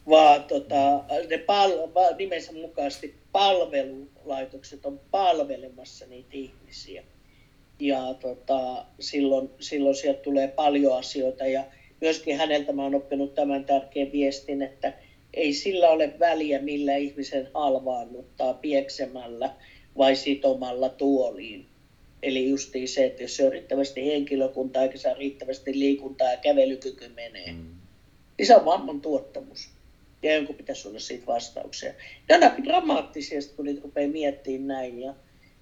vaan tota, ne pal- nimensä mukaisesti palvelulaitokset on palvelemassa niitä ihmisiä. Ja tota, silloin, silloin sieltä tulee paljon asioita. Ja myöskin häneltä mä oon oppinut tämän tärkeän viestin, että ei sillä ole väliä, millä ihmisen halvaannuttaa pieksemällä vai sitomalla tuoliin Eli justiin se, että jos se on riittävästi henkilökuntaa eikä saa riittävästi liikuntaa ja kävelykyky menee, mm. niin se on vamman tuottamus. Ja jonkun pitäisi olla siitä vastauksia. Ne on aika dramaattisia, kun niitä rupeaa miettimään näin. Ja,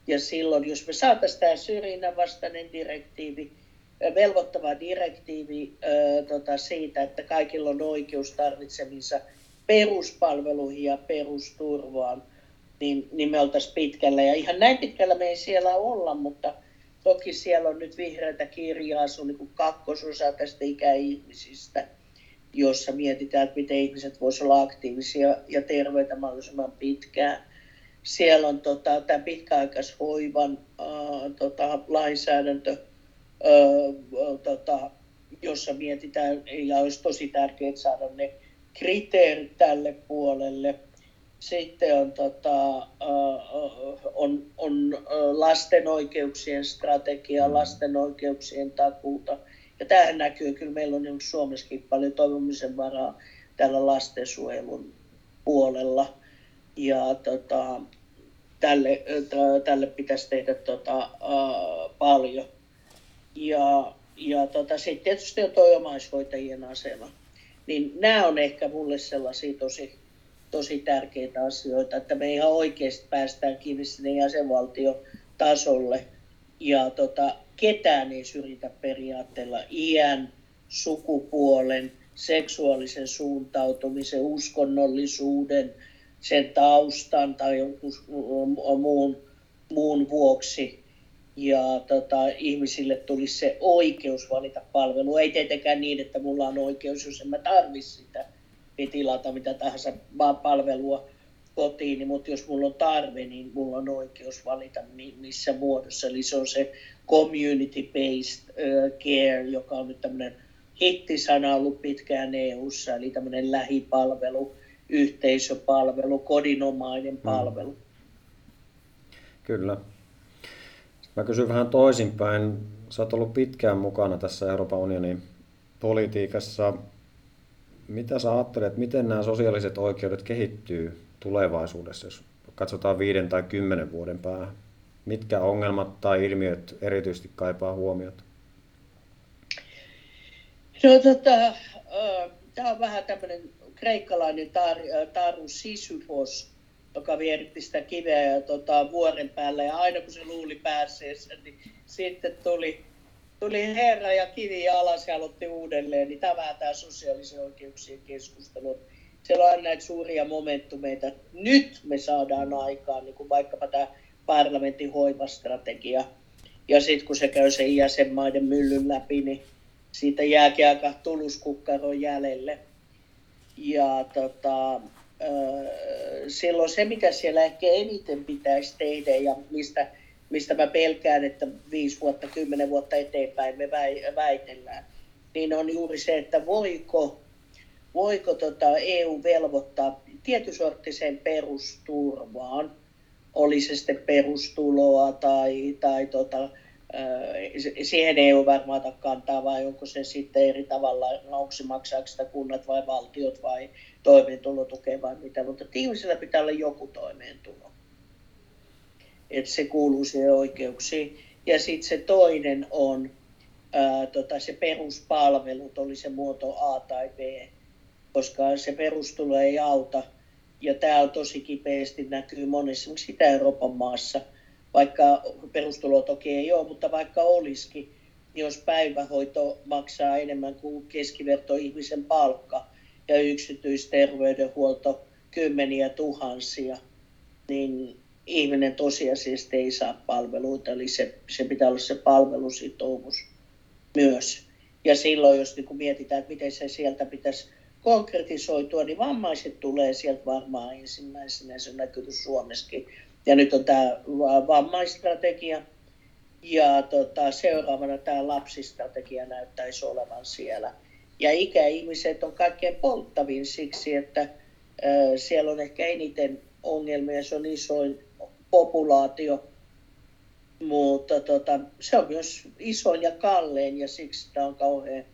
ja silloin, jos me saataisiin tämä syrjinnän vastainen direktiivi, velvoittava direktiivi ää, tota, siitä, että kaikilla on oikeus tarvitseminsa peruspalveluihin ja perusturvaan, niin, niin me oltaisiin pitkällä. Ja ihan näin pitkällä me ei siellä olla, mutta toki siellä on nyt vihreätä kirjaa, se on niin kakkososa tästä ikäihmisistä, jossa mietitään, että miten ihmiset voisivat olla aktiivisia ja terveitä mahdollisimman pitkään. Siellä on tota, tämä pitkäaikaishoivan äh, tota, lainsäädäntö, äh, tota, jossa mietitään, ja olisi tosi tärkeää saada ne kriteerit tälle puolelle – sitten on, tota, on, on lasten oikeuksien strategia, mm. lasten oikeuksien takuuta. Ja tämähän näkyy, kyllä meillä on Suomessakin paljon toivomisen varaa tällä lastensuojelun puolella. Ja tota, tälle, tälle pitäisi tehdä tota, paljon. Ja, ja tota, sitten tietysti on tuo omaishoitajien asema. Niin nämä on ehkä mulle sellaisia tosi tosi tärkeitä asioita, että me ihan oikeasti päästään kiinni sinne jäsenvaltiotasolle ja tota, ketään ei syrjitä periaatteella iän, sukupuolen, seksuaalisen suuntautumisen, uskonnollisuuden, sen taustan tai muun, muun vuoksi. Ja tota, ihmisille tulisi se oikeus valita palvelu. Ei tietenkään niin, että mulla on oikeus, jos en mä tarvitse sitä tilata mitä tahansa palvelua kotiin, niin, mutta jos mulla on tarve, niin mulla on oikeus valita missä muodossa. Eli se on se community-based care, joka on nyt tämmöinen hittisana ollut pitkään EU-ssa, eli tämmöinen lähipalvelu, yhteisöpalvelu, kodinomainen mm. palvelu. Mm. Kyllä. Mä kysyn vähän toisinpäin. Sä oot ollut pitkään mukana tässä Euroopan unionin politiikassa. Mitä sä ajattelet, miten nämä sosiaaliset oikeudet kehittyy tulevaisuudessa, jos katsotaan viiden tai kymmenen vuoden päähän? Mitkä ongelmat tai ilmiöt erityisesti kaipaa huomiota? No, tota, tämä on vähän tämmöinen kreikkalainen tar, taru Sisyfos, joka vieritti sitä kiveä ja, tota, vuoren päällä. Ja aina kun se luuli pääseessä, niin sitten tuli, tuli herra ja kivi alas ja aloitti uudelleen. Niin tämä tämä sosiaalisen oikeuksien keskustelu. Siellä on näitä suuria momentumeita. Nyt me saadaan aikaan, niin kuin vaikkapa tämä parlamentin hoivastrategia. Ja sitten kun se käy sen jäsenmaiden myllyn läpi, niin siitä jääkin aika tuluskukkaro jäljelle. Ja tota, silloin se, mitä siellä ehkä eniten pitäisi tehdä ja mistä, mistä mä pelkään, että viisi vuotta, kymmenen vuotta eteenpäin me väitellään, niin on juuri se, että voiko, voiko tota EU velvoittaa tietysorttiseen perusturvaan, oli se sitten perustuloa tai, tai tota, siihen ole varmaan kantaa, vai onko se sitten eri tavalla, onko se maksaako sitä kunnat vai valtiot vai toimeentulotukea vai mitä, mutta ihmisellä pitää olla joku toimeentulo. Että se kuuluu siihen oikeuksiin. Ja sitten se toinen on ää, tota, se peruspalvelut, oli se muoto A tai B, koska se perustulo ei auta. Ja tämä on tosi kipeästi näkyy monessa, sitä Euroopan maassa – vaikka perustulo toki ei ole, mutta vaikka olisikin, niin jos päivähoito maksaa enemmän kuin keskiverto ihmisen palkka ja yksityisterveydenhuolto kymmeniä tuhansia, niin ihminen tosiasiassa ei saa palveluita, eli se, se pitää olla se palvelusitoumus myös. Ja silloin, jos niin kun mietitään, että miten se sieltä pitäisi konkretisoitua, niin vammaiset tulee sieltä varmaan ensimmäisenä, se on näkynyt Suomessakin ja nyt on tämä vammaistrategia. Ja tota, seuraavana tämä lapsistrategia näyttäisi olevan siellä. Ja ikäihmiset on kaikkein polttavin siksi, että äh, siellä on ehkä eniten ongelmia, se on isoin populaatio, mutta tota, se on myös isoin ja kallein ja siksi tämä on kauhean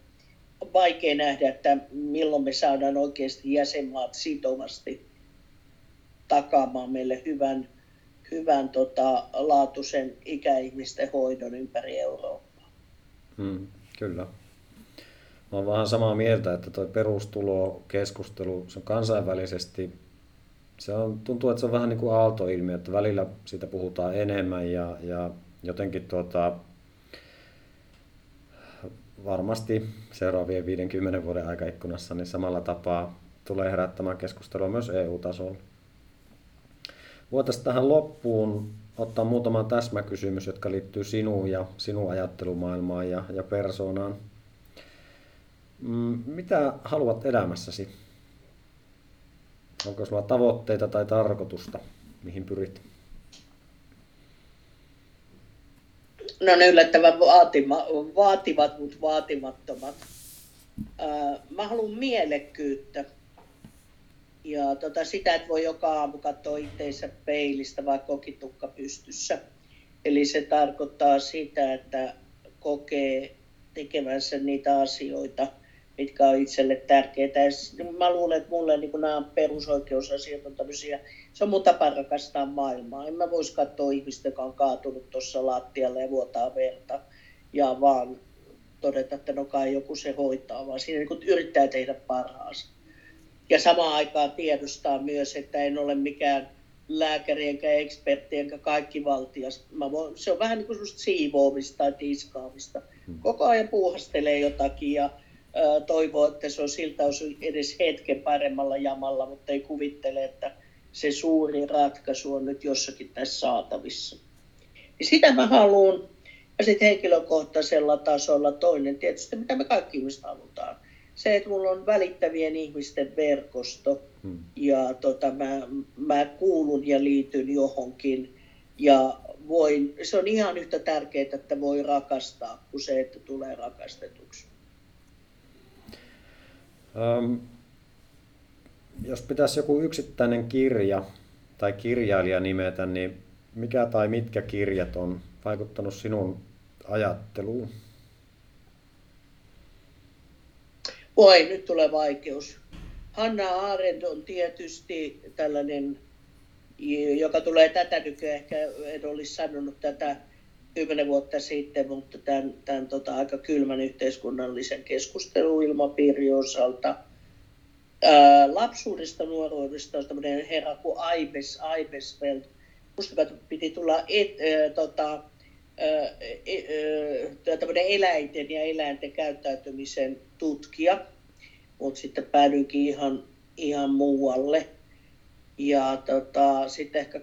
vaikea nähdä, että milloin me saadaan oikeasti jäsenmaat sitovasti takaamaan meille hyvän hyvän tota, laatuisen ikäihmisten hoidon ympäri Eurooppaa. Hmm, kyllä. Mä oon vähän samaa mieltä, että tuo perustulokeskustelu, se on kansainvälisesti, se on, tuntuu, että se on vähän niin kuin aaltoilmiö, että välillä siitä puhutaan enemmän ja, ja jotenkin tuota, varmasti seuraavien 50 vuoden aikaikkunassa niin samalla tapaa tulee herättämään keskustelua myös EU-tasolla. Voitaisiin tähän loppuun ottaa muutama täsmäkysymys, jotka liittyy sinuun ja sinun ajattelumaailmaan ja, ja persoonaan. Mm, mitä haluat elämässäsi? Onko sulla tavoitteita tai tarkoitusta, mihin pyrit? No ne yllättävän vaatima, vaativat, mutta vaatimattomat. Mä haluan mielekkyyttä ja tota, sitä, että voi joka aamu katsoa itseensä peilistä vai kokitukka pystyssä. Eli se tarkoittaa sitä, että kokee tekevänsä niitä asioita, mitkä on itselle tärkeitä. Ja mä luulen, että mulle niin nämä perusoikeusasiat on tämmöisiä, se on mun tapa rakastaa maailmaa. En mä voisi katsoa ihmistä, joka on kaatunut tuossa lattialle ja vuotaa verta ja vaan todeta, että no kai joku se hoitaa, vaan siinä niin yrittää tehdä parhaansa ja samaan aikaan tiedostaa myös, että en ole mikään lääkäri enkä ekspertti enkä kaikki valtias. Mä voin, se on vähän niin kuin siivoamista tai tiskaamista. Hmm. Koko ajan puuhastelee jotakin ja toivoo, että se on siltä osin edes hetken paremmalla jamalla, mutta ei kuvittele, että se suuri ratkaisu on nyt jossakin tässä saatavissa. Ja sitä mä haluan. Ja sitten henkilökohtaisella tasolla toinen tietysti, mitä me kaikki ihmiset halutaan se, että mulla on välittävien ihmisten verkosto hmm. ja tota, mä, mä kuulun ja liityn johonkin ja voin, se on ihan yhtä tärkeää, että voi rakastaa kuin se, että tulee rakastetuksi. Um, jos pitäisi joku yksittäinen kirja tai kirjailija nimetä, niin mikä tai mitkä kirjat on vaikuttanut sinun ajatteluun? Voi, nyt tulee vaikeus. Hanna Arendt on tietysti tällainen, joka tulee tätä nykyään, ehkä en olisi sanonut tätä kymmenen vuotta sitten, mutta tämän, tämän tota, aika kylmän yhteiskunnallisen keskusteluilmapiirin osalta. Ää, lapsuudesta, nuoruudesta on tämmöinen herra kuin Aibes, Aibesfeld. Musta piti tulla et, ää, tota, tämmöinen eläinten ja eläinten käyttäytymisen tutkija, mutta sitten päädyinkin ihan, ihan muualle. Ja tota, sitten ehkä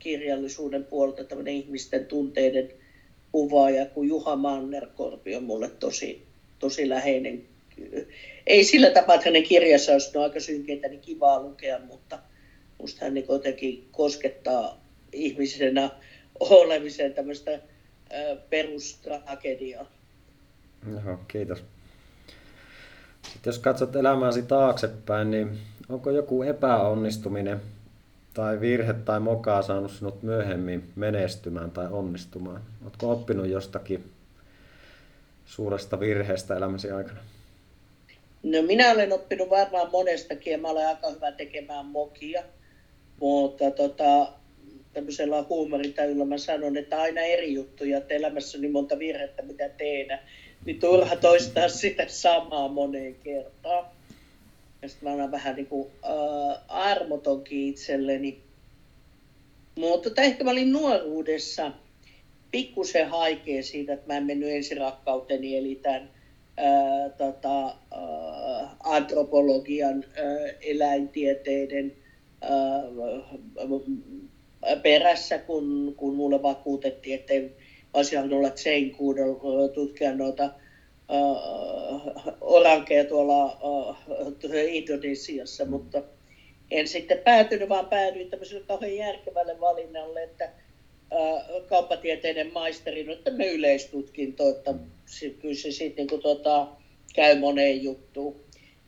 kaunokirjallisuuden puolelta tämmöinen ihmisten tunteiden kuvaaja kuin Juha Mannerkorpi on mulle tosi, tosi läheinen. Ei sillä tapaa, että hänen kirjassa olisi aika synkeitä, niin kivaa lukea, mutta musta hän niin jotenkin koskettaa ihmisenä olemiseen tämmöistä perustragediaa. Joo, kiitos. Sitten jos katsot elämääsi taaksepäin, niin onko joku epäonnistuminen tai virhe tai mokaa saanut sinut myöhemmin menestymään tai onnistumaan? Oletko oppinut jostakin suuresta virheestä elämäsi aikana? No minä olen oppinut varmaan monestakin ja mä olen aika hyvä tekemään mokia. Mutta tota, tämmöisellä huumoritäyllä mä sanon, että aina eri juttuja, että elämässä on niin monta virhettä, mitä tehdä, niin turha toistaa sitä samaa moneen kertaan. Ja sitten mä olen vähän niin kuin äh, armotonkin itselleni. Mutta tota, ehkä mä olin nuoruudessa pikkusen haikea siitä, että mä en mennyt ensirakkauteni, eli tämän äh, tota, äh, antropologian, äh, eläintieteiden, äh, perässä, kun, kun mulle vakuutettiin, että olisi olla Jane Goodall tutkia noita uh, orankeja tuolla uh, Indonesiassa, mutta en sitten päätynyt, vaan päädyin tämmöiselle kauhean järkevälle valinnalle, että uh, kauppatieteiden maisterin, että me yleistutkinto, että se, kyllä se sitten niin tota, käy moneen juttuun.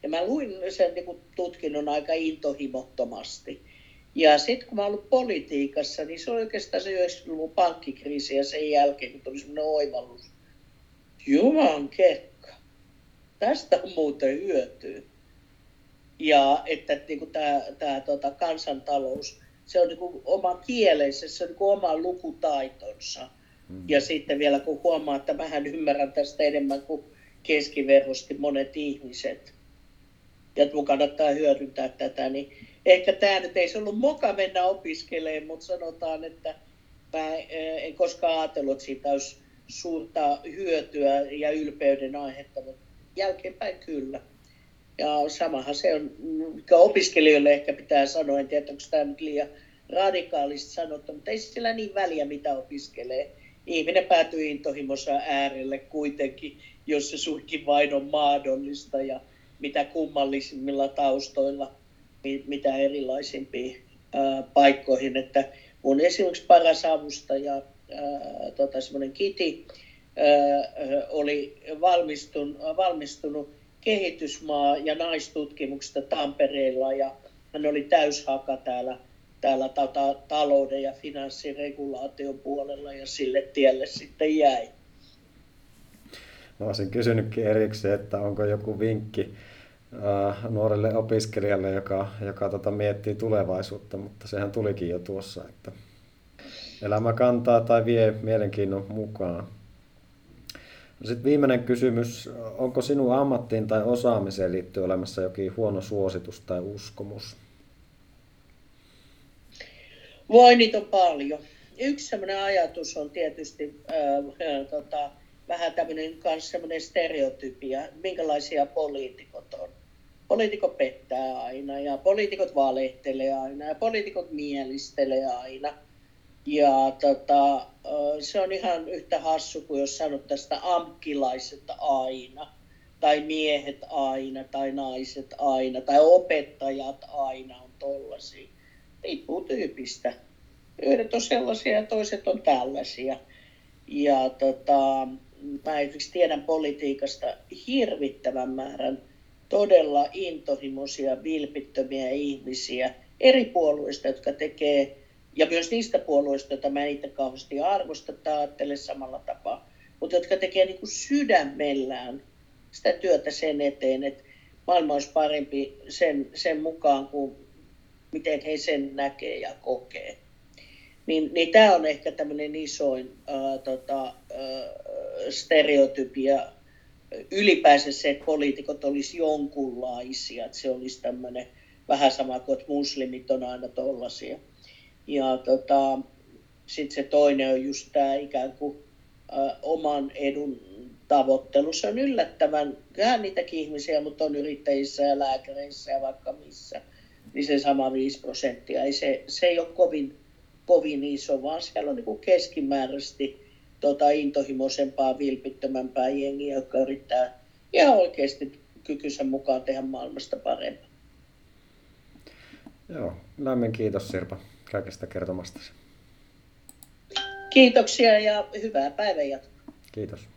Ja mä luin sen niin kuin tutkinnon aika intohimottomasti. Ja sitten kun mä ollut politiikassa, niin se oli oikeastaan se 90-luvun pankkikriisi ja sen jälkeen, kun tuli semmoinen oivallus. Juman kekka, tästä on muuten hyötyä. Ja että niin tämä, tota, kansantalous, se on niin kuin oma kielensä, se on niin kuin oma lukutaitonsa. Mm. Ja sitten vielä kun huomaa, että vähän ymmärrän tästä enemmän kuin keskiverrosti monet ihmiset, ja että mun kannattaa hyödyntää tätä, niin ehkä tämä nyt ei se ollut moka mennä opiskelemaan, mutta sanotaan, että mä eh, en koskaan ajatellut, että siitä olisi suurta hyötyä ja ylpeyden aihetta, mutta jälkeenpäin kyllä. Ja samahan se on, mikä opiskelijoille ehkä pitää sanoa, en tiedä, onko tämä nyt liian radikaalisti sanottu, mutta ei sillä niin väliä, mitä opiskelee. Ihminen päätyy intohimossa äärelle kuitenkin, jos se suinkin vain on mahdollista ja mitä kummallisimmilla taustoilla – mitä erilaisimpiin paikkoihin. Että mun esimerkiksi paras avustaja, tota, semmoinen Kiti, oli valmistun, valmistunut kehitysmaa- ja naistutkimuksesta Tampereella ja hän oli täyshaka täällä, täällä tota, talouden ja finanssiregulaation puolella ja sille tielle sitten jäi. Mä olisin kysynytkin erikseen, että onko joku vinkki Äh, nuorelle opiskelijalle, joka, joka tota, miettii tulevaisuutta, mutta sehän tulikin jo tuossa, että elämä kantaa tai vie mielenkiinnon mukaan. No Sitten viimeinen kysymys, onko sinun ammattiin tai osaamiseen liittyen olemassa jokin huono suositus tai uskomus? Voi niitä on paljon. Yksi sellainen ajatus on tietysti äh, tota, vähän tämmöinen kanssa stereotypia, minkälaisia poliitikot on poliitikot pettää aina ja poliitikot valehtelee aina ja poliitikot mielistelee aina. Ja tota, se on ihan yhtä hassu kuin jos sanot tästä amkkilaiset aina, tai miehet aina, tai naiset aina, tai opettajat aina on tollasia. Riippuu tyypistä. Yhdet on sellaisia ja toiset on tällaisia. Ja tota, mä esimerkiksi tiedän politiikasta hirvittävän määrän todella intohimoisia, vilpittömiä ihmisiä eri puolueista, jotka tekee, ja myös niistä puolueista, joita mä itse kauheasti arvosta tai ajattele samalla tapaa, mutta jotka tekee niin kuin sydämellään sitä työtä sen eteen, että maailma olisi parempi sen, sen mukaan kuin miten he sen näkee ja kokee. Niin, niin tämä on ehkä tämmöinen isoin ää, tota, ää, stereotypia ylipäänsä se, että poliitikot olisi jonkunlaisia, että se olisi tämmöinen vähän sama kuin, että muslimit on aina tollaisia. Ja tota, sitten se toinen on just tämä ikään kuin ä, oman edun tavoittelu. Se on yllättävän, kyllähän niitäkin ihmisiä, mutta on yrittäjissä ja lääkäreissä ja vaikka missä, niin se sama 5 prosenttia. Ei se, se ei ole kovin, kovin iso, vaan siellä on niin keskimääräisesti tota, intohimoisempaa, vilpittömämpää jengiä, joka yrittää ihan oikeasti kykynsä mukaan tehdä maailmasta parempaa. Joo, lämmin kiitos Sirpa kaikesta kertomastasi. Kiitoksia ja hyvää päivänjatkoa. Kiitos.